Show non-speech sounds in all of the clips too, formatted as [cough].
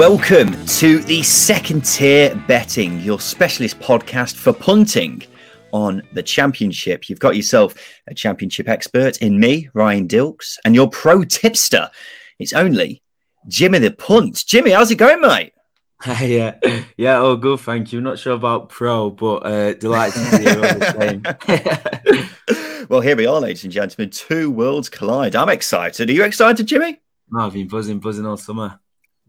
Welcome to the second tier betting, your specialist podcast for punting on the championship. You've got yourself a championship expert in me, Ryan Dilks, and your pro tipster. It's only Jimmy the Punt. Jimmy, how's it going, mate? [laughs] yeah, yeah, oh, good. Thank you. Not sure about pro, but uh, delighted to be here all the same. [laughs] well, here we are, ladies and gentlemen. Two worlds collide. I'm excited. Are you excited, Jimmy? No, I've been buzzing, buzzing all summer.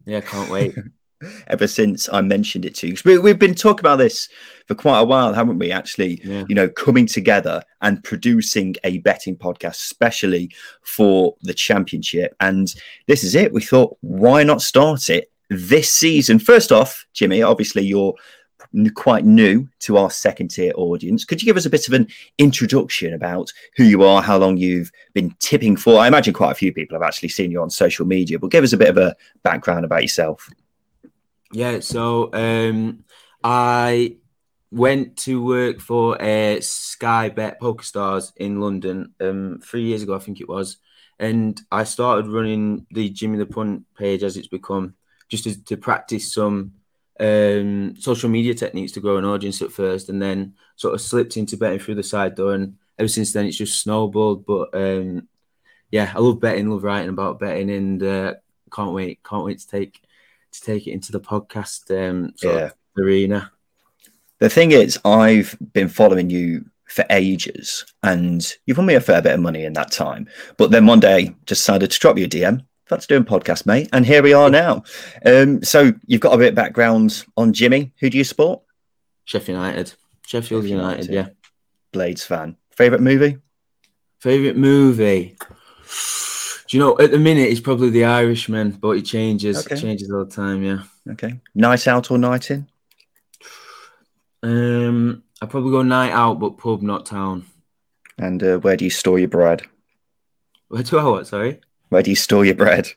Yeah, can't wait. [laughs] Ever since I mentioned it to you, we, we've been talking about this for quite a while, haven't we? Actually, yeah. you know, coming together and producing a betting podcast, especially for the championship. And this is it. We thought, why not start it this season? First off, Jimmy, obviously you're quite new to our second tier audience. Could you give us a bit of an introduction about who you are, how long you've been tipping for? I imagine quite a few people have actually seen you on social media, but give us a bit of a background about yourself. Yeah, so um, I went to work for uh, Sky Bet PokerStars in London um, three years ago, I think it was. And I started running the Jimmy the Punt page as it's become just to, to practice some um, social media techniques to grow an audience at first, and then sort of slipped into betting through the side door. And ever since then, it's just snowballed. But um, yeah, I love betting, love writing about betting, and uh, can't wait, can't wait to take to take it into the podcast um, yeah. arena. The thing is, I've been following you for ages, and you've won me a fair bit of money in that time. But then one day, decided to drop you a DM Fancy doing podcast, mate. And here we are now. Um, so you've got a bit of background on Jimmy. Who do you support? Sheffield United. Sheffield, United, United, yeah. Blades fan. Favorite movie? Favorite movie. Do you know at the minute it's probably The Irishman, but it changes. Okay. It changes all the time. Yeah. Okay. Night out or night in? Um, I probably go night out, but pub, not town. And uh, where do you store your bread? Where do I what? Sorry. Where do you store your bread?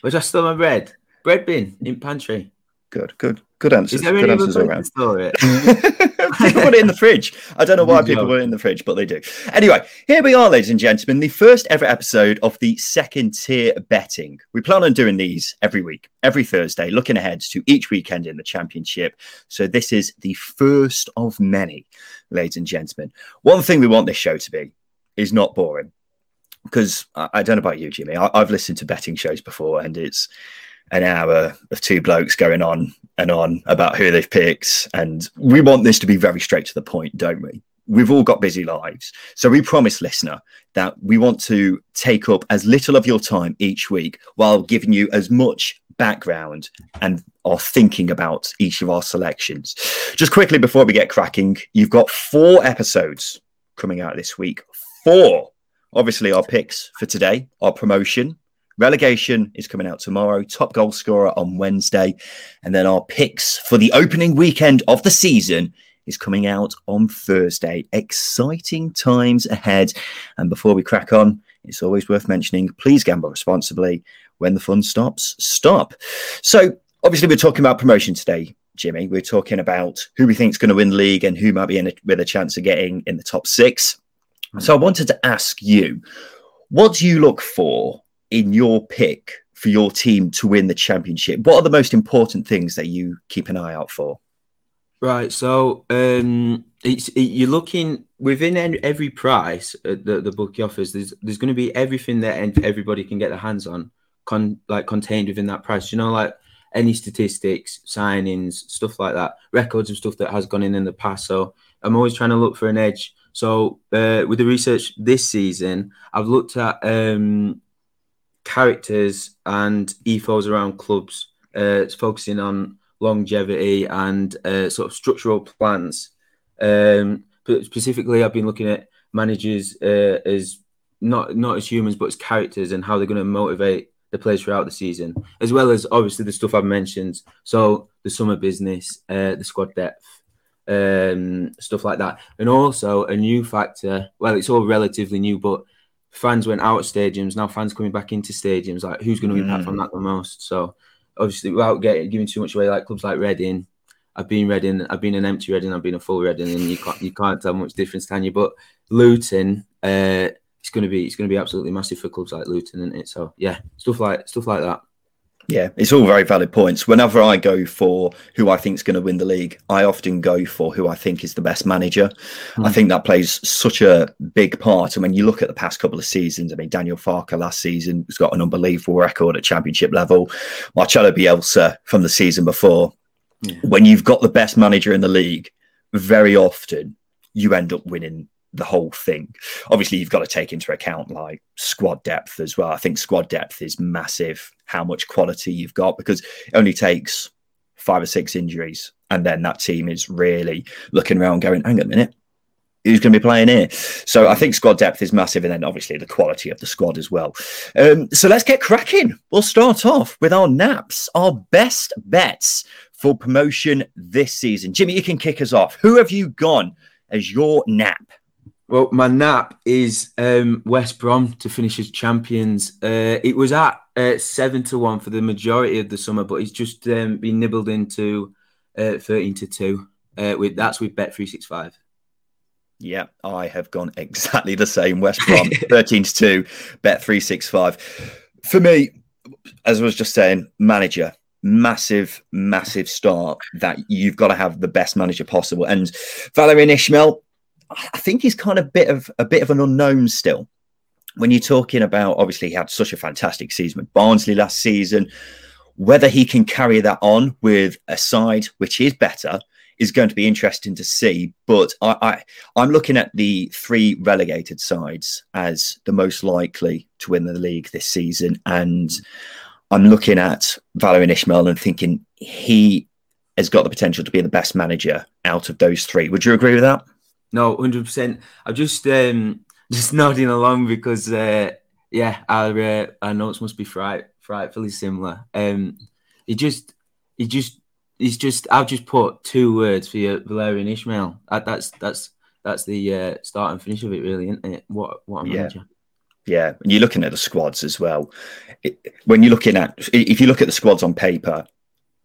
Where do I store my bread? Bread bin in pantry. Good, good, good answers. Is there good answers around. store it? [laughs] people put it in the fridge. I don't know why [laughs] people put it in the fridge, but they do. Anyway, here we are, ladies and gentlemen, the first ever episode of the second tier betting. We plan on doing these every week, every Thursday, looking ahead to each weekend in the championship. So this is the first of many, ladies and gentlemen. One thing we want this show to be is not boring because I, don't know about you, Jimmy. I, have listened to betting shows before, and it's an hour of two blokes going on and on about who they've picked, and we want this to be very straight to the point, don't we? We've all got busy lives, so we promise, listener, that we want to take up as little of your time each week while giving you as much background and are thinking about each of our selections. Just quickly before we get cracking, you've got four episodes coming out this week. Four Obviously, our picks for today, our promotion, relegation is coming out tomorrow, top goal scorer on Wednesday, and then our picks for the opening weekend of the season is coming out on Thursday. Exciting times ahead. And before we crack on, it's always worth mentioning please gamble responsibly. When the fun stops, stop. So, obviously, we're talking about promotion today. Jimmy, we're talking about who we think is going to win the league and who might be in a, with a chance of getting in the top six. So I wanted to ask you, what do you look for in your pick for your team to win the championship? What are the most important things that you keep an eye out for? Right. So um, it, you're looking within every price uh, the the bookie offers. There's there's going to be everything that everybody can get their hands on, con, like contained within that price. You know, like any statistics, signings, stuff like that, records of stuff that has gone in in the past. So I'm always trying to look for an edge so uh, with the research this season, I've looked at um, characters and ethos around clubs. Uh, focusing on longevity and uh, sort of structural plans. Um, specifically, I've been looking at managers uh, as not not as humans, but as characters and how they're going to motivate the players throughout the season, as well as obviously the stuff I've mentioned. So the summer business, uh, the squad depth, um, stuff like that. And also a new factor. Well, it's all relatively new, but fans went out of stadiums. Now fans coming back into stadiums. Like who's going to impact mm. on that the most? So obviously, without getting giving too much away, like clubs like Reading. I've been Reading. I've been an empty Reading. I've been a full Reading, and you can't you can't tell much difference, can you? But Luton, uh, it's going to be it's going to be absolutely massive for clubs like Luton, isn't it? So yeah, stuff like stuff like that. Yeah, it's all very valid points. Whenever I go for who I think is going to win the league, I often go for who I think is the best manager. Mm. I think that plays such a big part. And when you look at the past couple of seasons, I mean, Daniel Farke last season has got an unbelievable record at championship level. Marcelo Bielsa from the season before. Yeah. When you've got the best manager in the league, very often you end up winning the whole thing. Obviously, you've got to take into account like squad depth as well. I think squad depth is massive. How much quality you've got because it only takes five or six injuries, and then that team is really looking around, going, "Hang on a minute." Who's going to be playing here? So I think squad depth is massive, and then obviously the quality of the squad as well. Um, so let's get cracking. We'll start off with our naps, our best bets for promotion this season. Jimmy, you can kick us off. Who have you gone as your nap? Well, my nap is um, West Brom to finish as champions. Uh, it was at uh, seven to one for the majority of the summer, but it's just um, been nibbled into uh, thirteen to two. Uh, with that's with Bet three six five. Yeah, I have gone exactly the same. West Brom [laughs] thirteen to two. Bet three six five. For me, as I was just saying, manager massive, massive start that you've got to have the best manager possible. And Valérien Ismaël, I think he's kind of bit of a bit of an unknown still. When you're talking about, obviously, he had such a fantastic season with Barnsley last season. Whether he can carry that on with a side which is better is going to be interesting to see. But I, I am looking at the three relegated sides as the most likely to win the league this season, and I'm looking at Valérien Ismaël and thinking he has got the potential to be the best manager out of those three. Would you agree with that? No, hundred percent. I'm just um, [laughs] just nodding along because uh, yeah, our uh, our notes must be fright, frightfully similar. Um, it just it just it's just I've just put two words for you, Valérien Ismaël. That, that's that's that's the uh, start and finish of it, really, isn't it? What what a manager. Yeah, and you're looking at the squads as well. It, when you're looking at, if you look at the squads on paper,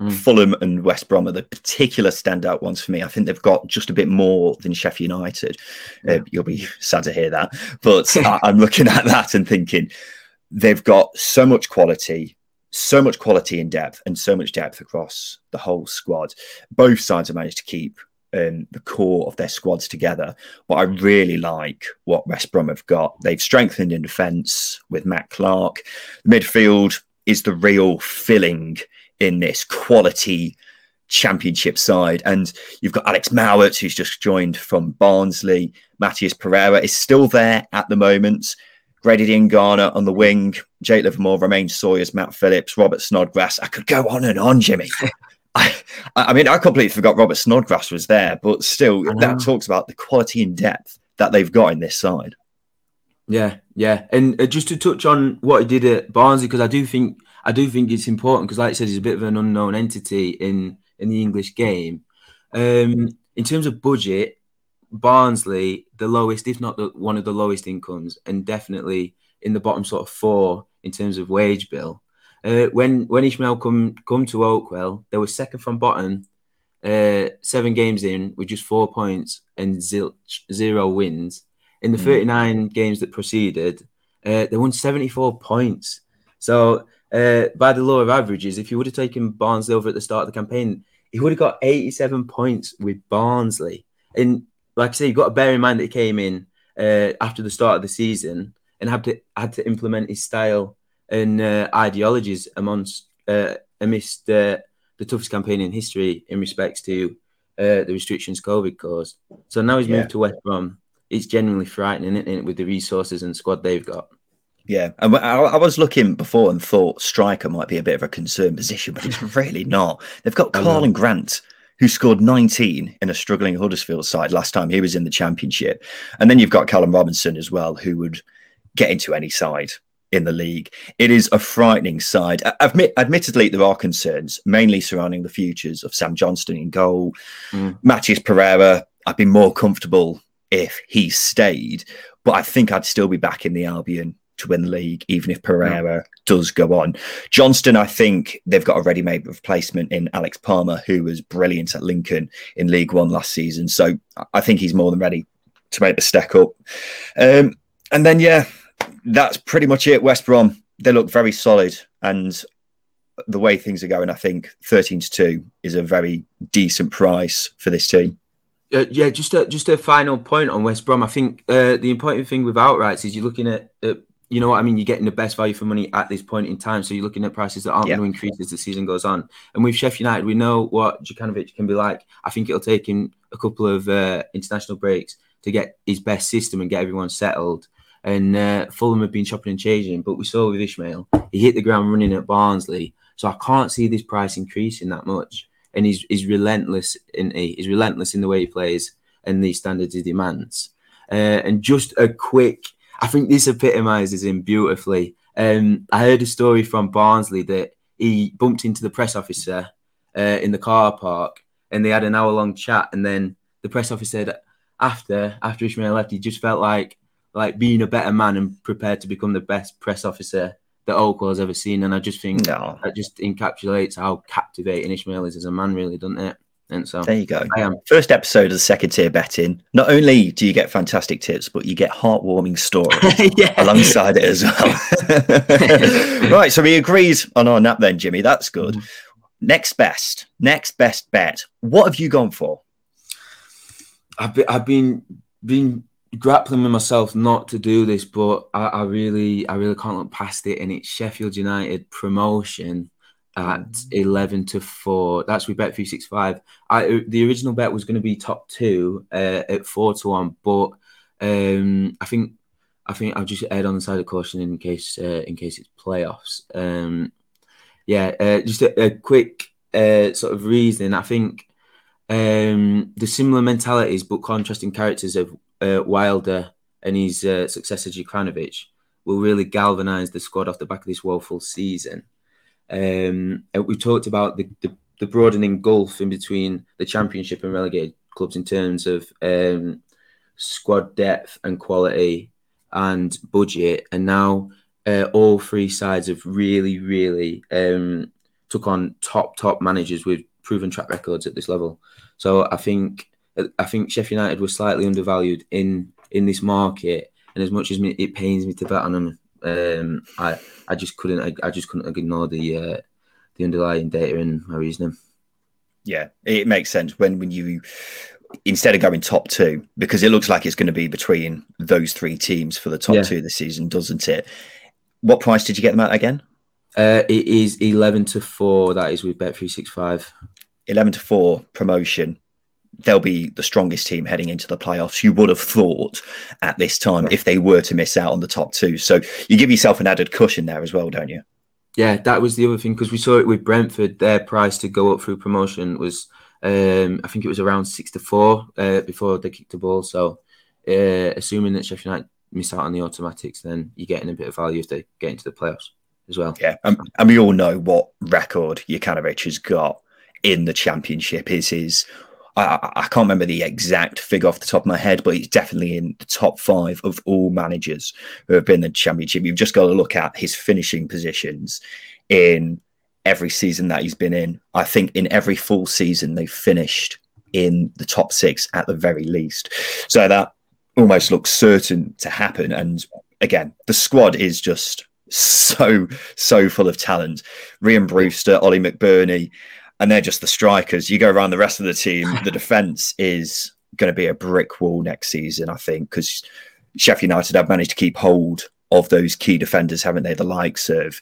Mm. Fulham and West Brom are the particular standout ones for me. I think they've got just a bit more than Sheffield United. Yeah. Uh, you'll be sad to hear that, but [laughs] I, I'm looking at that and thinking they've got so much quality, so much quality in depth, and so much depth across the whole squad. Both sides have managed to keep um, the core of their squads together. But I really like what West Brom have got. They've strengthened in defence with Matt Clark. Midfield is the real filling in this quality championship side. And you've got Alex Mowatt, who's just joined from Barnsley. Matheus Pereira is still there at the moment. Grady Diangana on the wing, Jake Livermore, Romaine Sawyers, Matt Phillips, Robert Snodgrass. I could go on and on, Jimmy. [laughs] I, I mean, I completely forgot Robert Snodgrass was there, but still, that talks about the quality and depth that they've got in this side. Yeah, yeah, and uh, just to touch on what he did at Barnsley, because I do think I do think it's important because, like I said, he's a bit of an unknown entity in in the English game. Um, in terms of budget, Barnsley, the lowest, if not the, one of the lowest incomes, and definitely in the bottom sort of four in terms of wage bill. Uh, when when Ismaël come come to Oakwell, they were second from bottom, uh, seven games in with just four points and zil- zero wins. In the mm. 39 games that preceded, uh, they won 74 points. So uh, by the law of averages, if you would have taken Barnsley over at the start of the campaign, he would have got 87 points with Barnsley. And like I say, you've got to bear in mind that he came in uh, after the start of the season and had to had to implement his style and uh, ideologies amongst uh, amidst uh, the toughest campaign in history in respects to uh, the restrictions COVID caused. So now he's yeah. moved to West Brom. It's genuinely frightening, isn't it, with the resources and squad they've got. Yeah, and I, I, was looking before and thought striker might be a bit of a concern position, but it's [laughs] really not. They've got Karlan Grant, who scored 19 in a struggling Huddersfield side last time he was in the Championship, and then you've got Callum Robinson as well, who would get into any side in the league. It is a frightening side. Admit, admittedly, there are concerns, mainly surrounding the futures of Sam Johnstone in goal. Mm. Pereira, I'd be more comfortable if he stayed, but I think I'd still be back in the Albion to win the league, even if Pereira yeah. does go on. Johnstone, I think they've got a ready made replacement in Alex Palmer, who was brilliant at Lincoln in League One last season. So I think he's more than ready to make the step up. Um, and then, yeah, that's pretty much it. West Brom, they look very solid. And the way things are going, I think 13 to 2 is a very decent price for this team. Uh, yeah, just a just a final point on West Brom. I think uh, the important thing with outrights is you're looking at, uh, you know what I mean. You're getting the best value for money at this point in time, so you're looking at prices that aren't yeah. going to increase as the season goes on. And with Sheffield United, we know what Jokanovic can be like. I think it'll take him a couple of uh, international breaks to get his best system and get everyone settled. And uh, Fulham have been chopping and changing, but we saw with Ismaël, he hit the ground running at Barnsley. So I can't see this price increasing that much. And he's, he's relentless in he's relentless in the way he plays and the standards he demands. Uh, and just a quick, I think this epitomizes him beautifully. Um, I heard a story from Barnsley that he bumped into the press officer uh, in the car park and they had an hour long chat. And then the press officer said after after Ismaël left, he just felt like like being a better man and prepared to become the best press officer that Oakwell has ever seen. And I just think no. that just encapsulates how captivating Ismaël is as a man, really, doesn't it? And so there you go. I am. First episode of the second tier betting. Not only do you get fantastic tips, but you get heartwarming stories [laughs] yeah. alongside it as well. [laughs] right. So we agrees on our nap then, Jimmy. That's good. Mm. Next best. Next best bet. What have you gone for? I've been, I've been been grappling with myself not to do this, but I, I, really, I really can't look past it. And it's Sheffield United promotion at mm. eleven to four. That's we bet three six five. I the original bet was going to be top two uh, at four to one, but um, I think I think I'll just add on the side of caution in case uh, in case it's playoffs. Um, yeah, uh, just a, a quick uh, sort of reasoning. I think um, the similar mentalities but contrasting characters of uh, Wilder and his uh, successor Jokanovic will really galvanise the squad off the back of this woeful season. Um, we talked about the, the, the, broadening gulf in between the Championship and relegated clubs in terms of um, squad depth and quality and budget, and now uh, all three sides have really, really um, took on top top managers with proven track records at this level. So I think I think Sheffield United was slightly undervalued in in this market, and as much as me, it pains me to bet on them, um, I I just couldn't I, I just couldn't ignore the uh, the underlying data and my reasoning. Yeah, it makes sense when when you instead of going top two because it looks like it's going to be between those three teams for the top yeah. two this season, doesn't it? What price did you get them at again? Uh, it is eleven to four. That is with Bet three six five. Eleven to four promotion they'll be the strongest team heading into the playoffs. You would have thought at this time if they were to miss out on the top two. So you give yourself an added cushion there as well, don't you? Yeah, that was the other thing because we saw it with Brentford. Their price to go up through promotion was, um, I think it was around six to four uh, before they kicked the ball. So, uh, assuming that Sheffield United miss out on the automatics, then you're getting a bit of value if they get into the playoffs as well. Yeah, and, and we all know what record Jokanovic has got in the championship. Is his I, I, can't remember the exact figure off the top of my head, but he's definitely in the top five of all managers who have been in the championship. You've just got to look at his finishing positions in every season that he's been in. I think in every full season they've finished in the top six at the very least. So that almost looks certain to happen. And again, the squad is just so so full of talent. Rhian Brewster, Ollie McBurnie and they're just the strikers. You go around the rest of the team, [laughs] the defense is going to be a brick wall next season, I think, because Sheffield United have managed to keep hold of those key defenders, haven't they? The likes of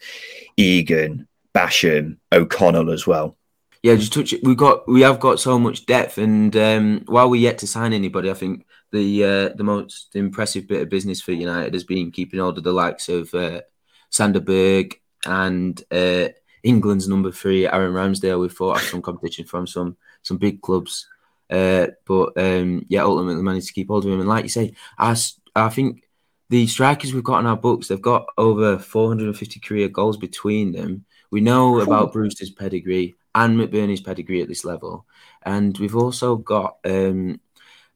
Egan, Basham, O'Connell as well. Yeah, just touch it. We've got we have got so much depth, and um, while we're yet to sign anybody, I think the uh, the most impressive bit of business for United has been keeping hold of the likes of uh, Sander Berge and uh, England's number three, Aaron Ramsdale. We fought some competition from some some big clubs, uh, but um, yeah, ultimately managed to keep hold of him. And like you say, I, I think the strikers we've got in our books, they've got over 450 career goals between them. We know about Brewster's pedigree and McBurnie's pedigree at this level, and we've also got um,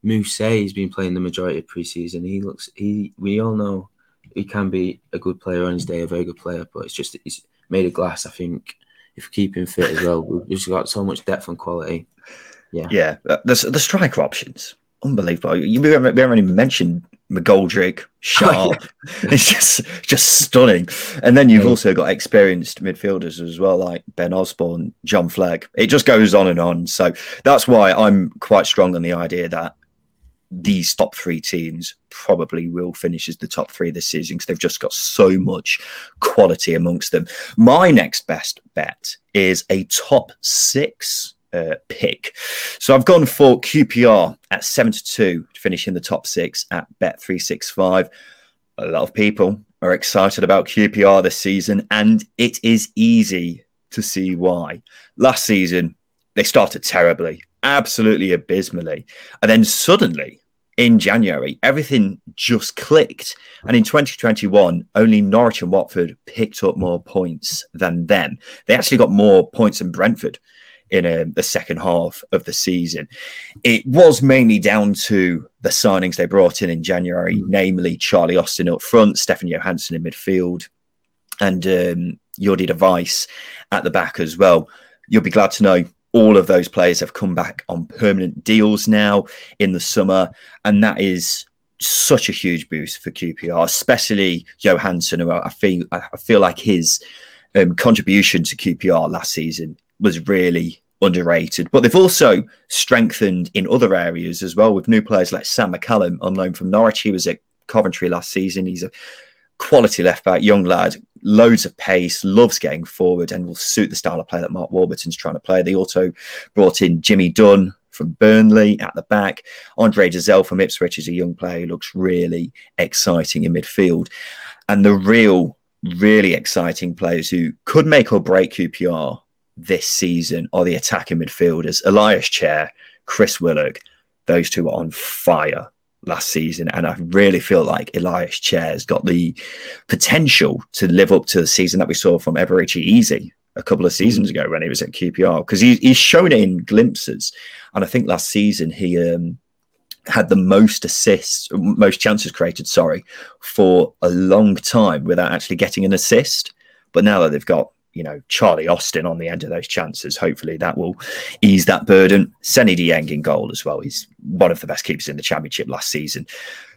He's been playing the majority of preseason. He looks he. We all know he can be a good player on his day, a very good player, but it's just he's made of glass. I think if we keep him fit as well, we've just got so much depth and quality. Yeah, yeah. Uh, the the striker options unbelievable. We haven't, we haven't even mentioned McGoldrick, Sharp. [laughs] Oh, yeah. [laughs] it's just just stunning. And then you've yeah. also got experienced midfielders as well, like Ben Osborne, John Fleck. It just goes on and on. So that's why I'm quite strong on the idea that these top three teams probably will finish as the top three this season because they've just got so much quality amongst them. My next best bet is a top six uh, pick. So I've gone for QPR at 7 to 2 to finish in the top six at Bet365. A lot of people are excited about QPR this season, and it is easy to see why. Last season, they started terribly, absolutely abysmally. And then suddenly, in January, everything just clicked. And in 2021, only Norwich and Watford picked up more points than them. They actually got more points than Brentford in a, um, the second half of the season. It was mainly down to the signings they brought in in January, mm. namely Charlie Austin up front, Stefan Johansen in midfield, and um, Jordy de Wijs at the back as well. You'll be glad to know all of those players have come back on permanent deals now in the summer, and that is such a huge boost for QPR, especially Johansen. who I feel I feel like his um, contribution to QPR last season was really underrated. But they've also strengthened in other areas as well with new players like Sam McCallum on loan from Norwich. He was at Coventry last season. He's a quality left back, young lad, loads of pace, loves getting forward, and will suit the style of play that Mark Warburton's trying to play. They also brought in Jimmy Dunne from Burnley at the back. Andre Dozzell from Ipswich is a young player who looks really exciting in midfield. And the real, really exciting players who could make or break QPR this season are the attacking midfielders. Ilias Chair, Chris Willock, those two are on fire last season. And I really feel like Ilias Chair's got the potential to live up to the season that we saw from Eberechi Eze a couple of seasons ago when he was at QPR because he, he's shown it in glimpses. And I think last season he um, had the most assists, most chances created, sorry, for a long time without actually getting an assist. But now that they've got you know, Charlie Austin on the end of those chances. Hopefully that will ease that burden. Seny Dieng in goal as well. He's one of the best keepers in the championship last season.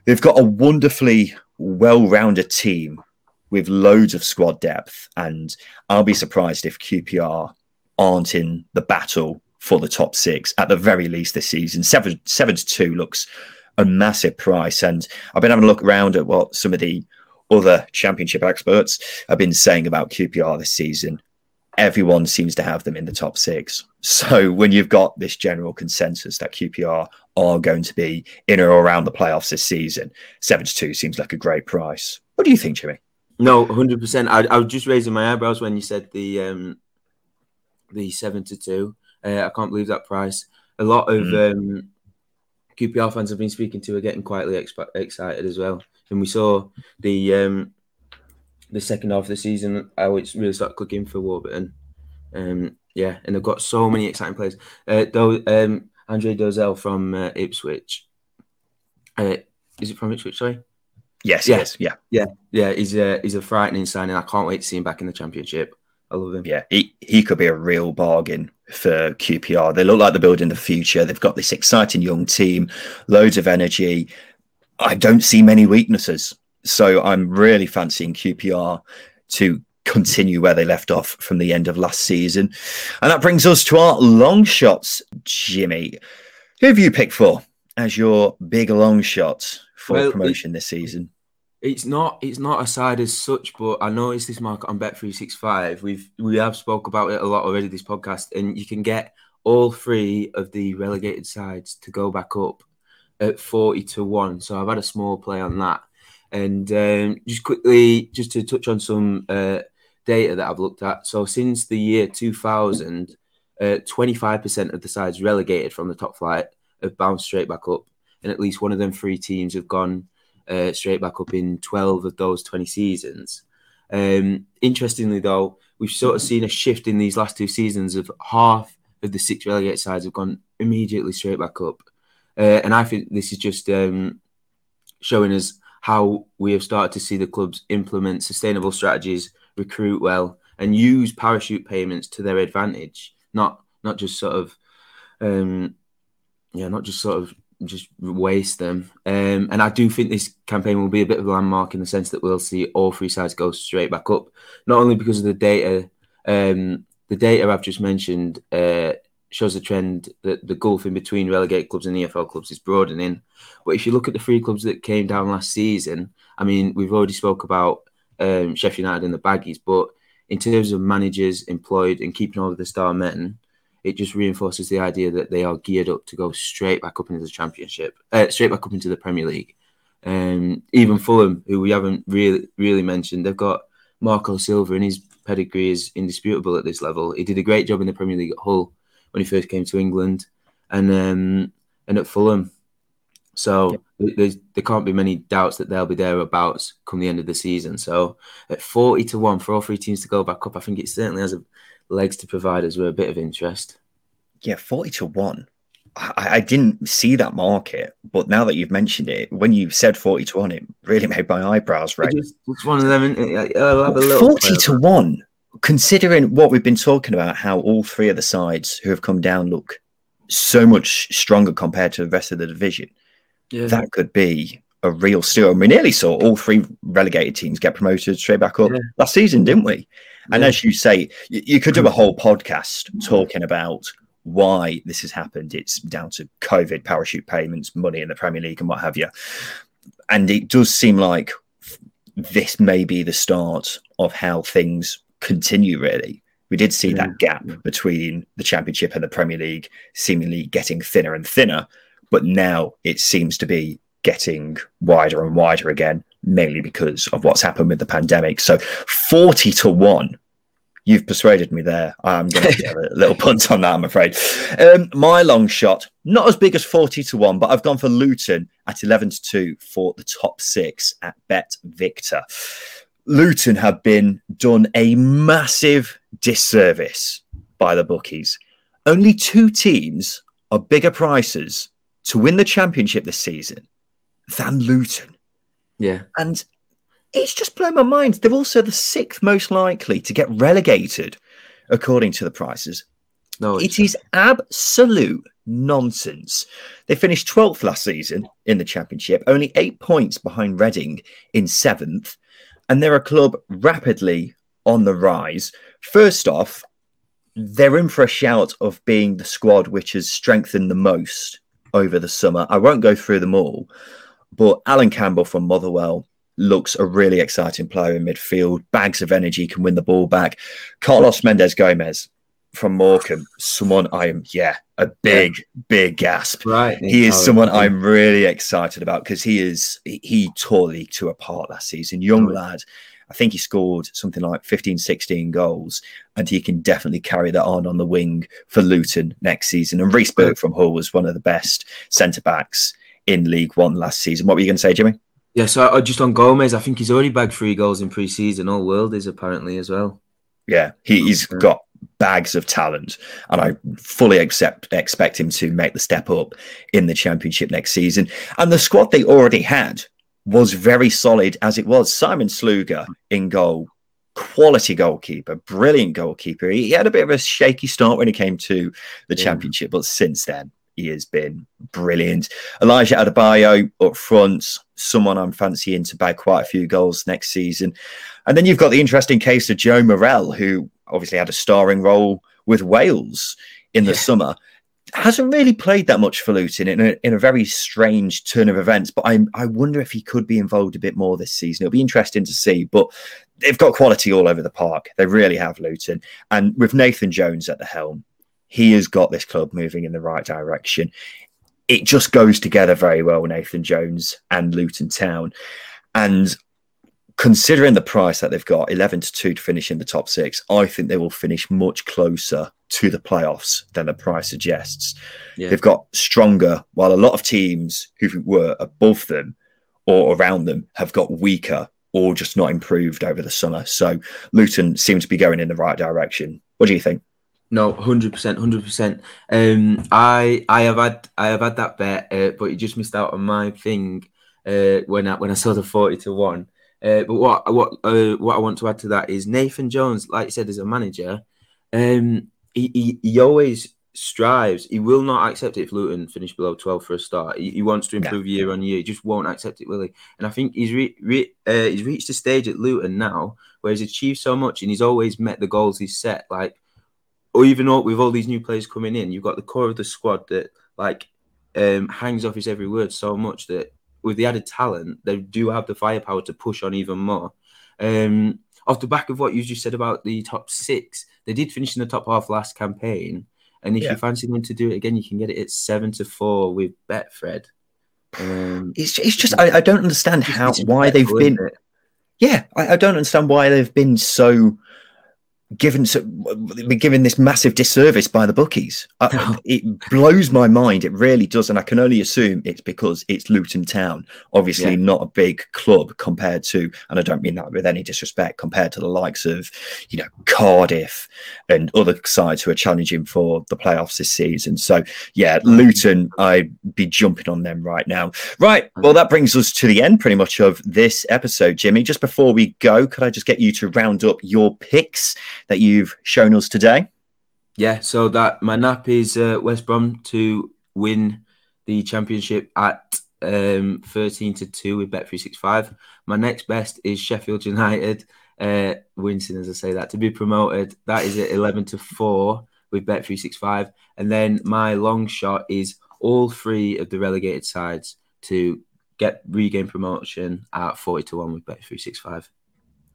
They've got a wonderfully well-rounded team with loads of squad depth. And I'll be surprised if QPR aren't in the battle for the top six at the very least this season. Seven seven to two looks a massive price. And I've been having a look around at what some of the other championship experts have been saying about QPR this season, everyone seems to have them in the top six. So when you've got this general consensus that QPR are going to be in or around the playoffs this season, seven to two seems like a great price. What do you think, Jimmy? No, hundred percent. I, I was just raising my eyebrows when you said the um, the seven to two. Uh, I can't believe that price. A lot of mm. um, QPR fans I've been speaking to are getting quietly exp- excited as well and we saw the um, the second half of the season how it's really started clicking for Warburton. Um, yeah, and they've got so many exciting players. Uh, though um, Andre Dozzell from uh, Ipswich. Uh, is it from Ipswich? Sorry. Yes, yes, yeah, yeah, yeah. He's a he's a frightening signing. I can't wait to see him back in the championship. I love him. Yeah, he, he could be a real bargain for QPR. They look like they're building the future. They've got this exciting young team, loads of energy. I don't see many weaknesses. So I'm really fancying QPR to continue where they left off from the end of last season. And that brings us to our long shots, Jimmy. Who have you picked for as your big long shot for well, promotion it, this season? It's not it's not a side as such, but I know it's this market on Bet365. We've we have spoke about it a lot already this podcast, and you can get all three of the relegated sides to go back up at 40 to 1. So I've had a small play on that. And um, just quickly, just to touch on some uh, data that I've looked at. So since the year 2000, uh, 25% of the sides relegated from the top flight have bounced straight back up. And at least one of them three teams have gone uh, straight back up in 12 of those 20 seasons. Um, interestingly, though, we've sort of seen a shift in these last two seasons of half of the six relegated sides have gone immediately straight back up. Uh, and I think this is just um, showing us how we have started to see the clubs implement sustainable strategies, recruit well, and use parachute payments to their advantage. Not not just sort of, um, yeah, not just sort of just waste them. Um, and I do think this campaign will be a bit of a landmark in the sense that we'll see all three sides go straight back up, not only because of the data. Um, the data I've just mentioned uh, shows a trend that the gulf in between relegated clubs and EFL clubs is broadening. But if you look at the three clubs that came down last season, I mean, we've already spoke about um, Sheffield United and the Baggies, but in terms of managers employed and keeping all of the star men, it just reinforces the idea that they are geared up to go straight back up into the Championship, uh, straight back up into the Premier League. Um, even Fulham, who we haven't really really mentioned, they've got Marco Silva, and his pedigree is indisputable at this level. He did a great job in the Premier League at Hull when he first came to England, and um, and at Fulham. So yeah. there can't be many doubts that they'll be thereabouts come the end of the season. So at forty to one for all three teams to go back up, I think it certainly has a legs to provide us with a bit of interest. Yeah, 40 to 1. I, I, didn't see that market, but now that you've mentioned it, when you said 40 to 1, it really made my eyebrows raise. It's, it's one of them. i'll have a look 40 to 1, considering what we've been talking about, how all three of the sides who have come down look so much stronger compared to the rest of the division. Yeah. That could be a real steal. We nearly saw all three relegated teams get promoted straight back up yeah. last season, didn't we? And yeah. as you say, you, you could do a mm. whole podcast talking about why this has happened. It's down to COVID, parachute payments, money in the Premier League, and what have you. And it does seem like this may be the start of how things continue, really. We did see that gap between the Championship and the Premier League seemingly getting thinner and thinner, but now it seems to be getting wider and wider again, mainly because of what's happened with the pandemic. So 40 to 1. You've persuaded me there. I'm going to get a [laughs] little punt on that, I'm afraid. Um, my long shot, not as big as 40 to 1, but I've gone for Luton at 11 to 2 for the top six at Bet Victor. Luton have been done a massive disservice by the bookies. Only two teams are bigger prices to win the championship this season than Luton. Yeah. And it's just blown my mind. They're also the sixth most likely to get relegated, according to the prices. No, it is absolute nonsense. They finished 12th last season in the championship, only eight points behind Reading in seventh, and they're a club rapidly on the rise. First off, they're in for a shout of being the squad which has strengthened the most over the summer. I won't go through them all, but Allan Campbell from Motherwell looks a really exciting player in midfield. Bags of energy, can win the ball back. Carlos Mendes Gomes from Morecambe, someone I am, yeah, a big, yeah. big gasp. Right. He is someone I'm really excited about because he is, he tore League Two apart last season. Young lad. I think he scored something like 15, 16 goals, and he can definitely carry that on on the wing for Luton next season. And Reece Burke from Hull was one of the best centre backs in League One last season. What were you going to say, Jimmy? Yeah, so uh, just on Gomes, I think he's already bagged three goals in pre-season. All world is apparently as well. Yeah, he, has got bags of talent, and I fully accept expect him to make the step up in the championship next season. And the squad they already had was very solid as it was. Simon Sluga in goal, quality goalkeeper, brilliant goalkeeper. He had a bit of a shaky start when he came to the yeah. championship, but since then he has been brilliant. Elijah Adebayo up front, someone I'm fancying to bag quite a few goals next season. And then you've got the interesting case of Joe Morrell, who obviously had a starring role with Wales in the yeah. summer. Hasn't really played that much for Luton in a, in a very strange turn of events, but I, I wonder if he could be involved a bit more this season. It'll be interesting to see. But they've got quality all over the park. They really have Luton. And with Nathan Jones at the helm, he has got this club moving in the right direction. It just goes together very well, Nathan Jones and Luton Town. And considering the price that they've got, 11 to 2 to finish in the top six, I think they will finish much closer to the playoffs than the price suggests. Yeah. They've got stronger, while a lot of teams who were above them or around them have got weaker or just not improved over the summer. So Luton seem to be going in the right direction. What do you think? No, hundred percent, hundred percent. Um, I I have had I have had that bet, uh, but you just missed out on my thing uh, when I when I saw the forty to one. Uh, but what what uh, what I want to add to that is Nathan Jones, like you said, as a manager, um, he, he, he always strives. He will not accept it if Luton finish below 12 for a start. He, he wants to improve year on year. He just won't accept it, will he? And I think he's re- re- uh, he's reached a stage at Luton now where he's achieved so much and he's always met the goals he's set. Like, or even with all these new players coming in, you've got the core of the squad that like um, hangs off his every word so much that with the added talent, they do have the firepower to push on even more. Um, off the back of what you just said about the top six, they did finish in the top half last campaign. And if yeah. you fancy them to do it again, you can get it at seven to four with Betfred. Um, it's, it's just I, I don't understand how why they've been. Yeah, I, I, don't understand why they've been so given so been given this massive disservice by the bookies. I, it blows my mind. It really does, and I can only assume it's because it's Luton Town. Obviously, yeah. not a big club compared to, and I don't mean that with any disrespect, compared to the likes of, you know, Cardiff and other sides who are challenging for the playoffs this season. So, yeah, mm. Luton, I'd be jumping on them right now. Right. Well, that brings us to the end, pretty much, of this episode, Jimmy. Just before we go, could I just get you to round up your picks? That you've shown us today? Yeah, so that my nap is uh, West Brom to win the championship at um, 13 to 2 with Bet365. My next best is Sheffield United, uh, Winston, as I say that, to be promoted. That is at 11 to 4 with Bet365. And then my long shot is all three of the relegated sides to get regain promotion at 40 to 1 with Bet365.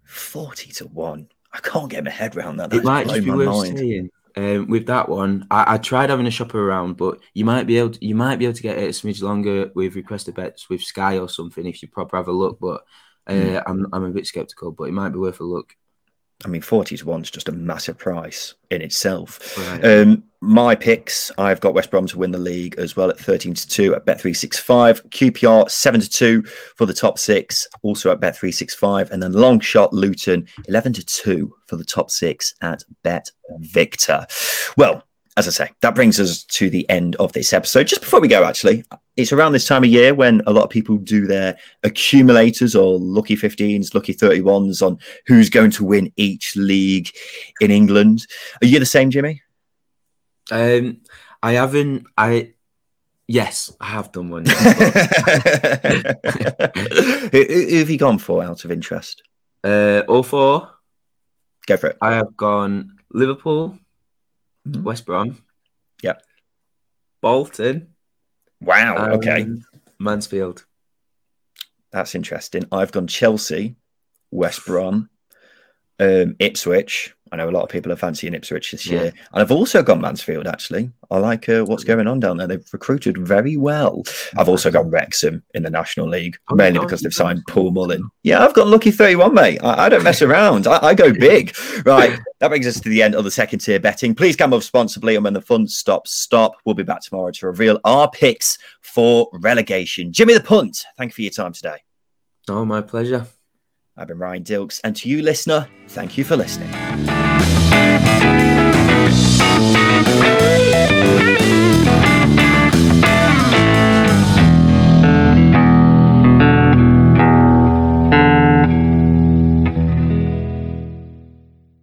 40 to 1. I can't get my head around that. That's it might just be worth mind. saying. Um, with that one, I, I, tried having a shop around, but you might be able to, you might be able to get it a smidge longer with requested bets with Sky or something if you proper have a look. But uh, mm. I'm I'm a bit skeptical, but it might be worth a look. I mean, 40 to 1's just a massive price in itself. Right. Um, my picks, I've got West Brom to win the league as well at 13 to 2 at Bet365. QPR 7 to 2 for the top six, also at Bet365. And then long shot Luton 11 to 2 for the top six at Bet Victor. Well, as I say, that brings us to the end of this episode. Just before we go, actually, it's around this time of year when a lot of people do their accumulators or lucky 15s, lucky 31s on who's going to win each league in England. Are you the same, Jimmy? Um, I haven't. I yes, I have done one. [laughs] [laughs] who, who have you gone for out of interest? Uh, all four. Go for it. I have gone Liverpool, mm-hmm. West Brom. Yeah. Bolton. Wow. Okay. Mansfield. That's interesting. I've gone Chelsea, West Brom, um, Ipswich, I know a lot of people are fancying Ipswich this year, and I've also got Mansfield. Actually, I like uh, what's going on down there. They've recruited very well. I've also got Wrexham in the National League, oh, mainly because they've signed Paul Mullin. Yeah, I've got lucky thirty-one, mate. I, I don't mess [laughs] around. I, I, go big. Right, that brings us to the end of the second tier betting. Please gamble responsibly, and when the fun stops, stop. We'll be back tomorrow to reveal our picks for relegation. Jimmy the Punt, thank you for your time today. Oh, my pleasure. I've been Ryan Dilks, and to you, listener, thank you for listening.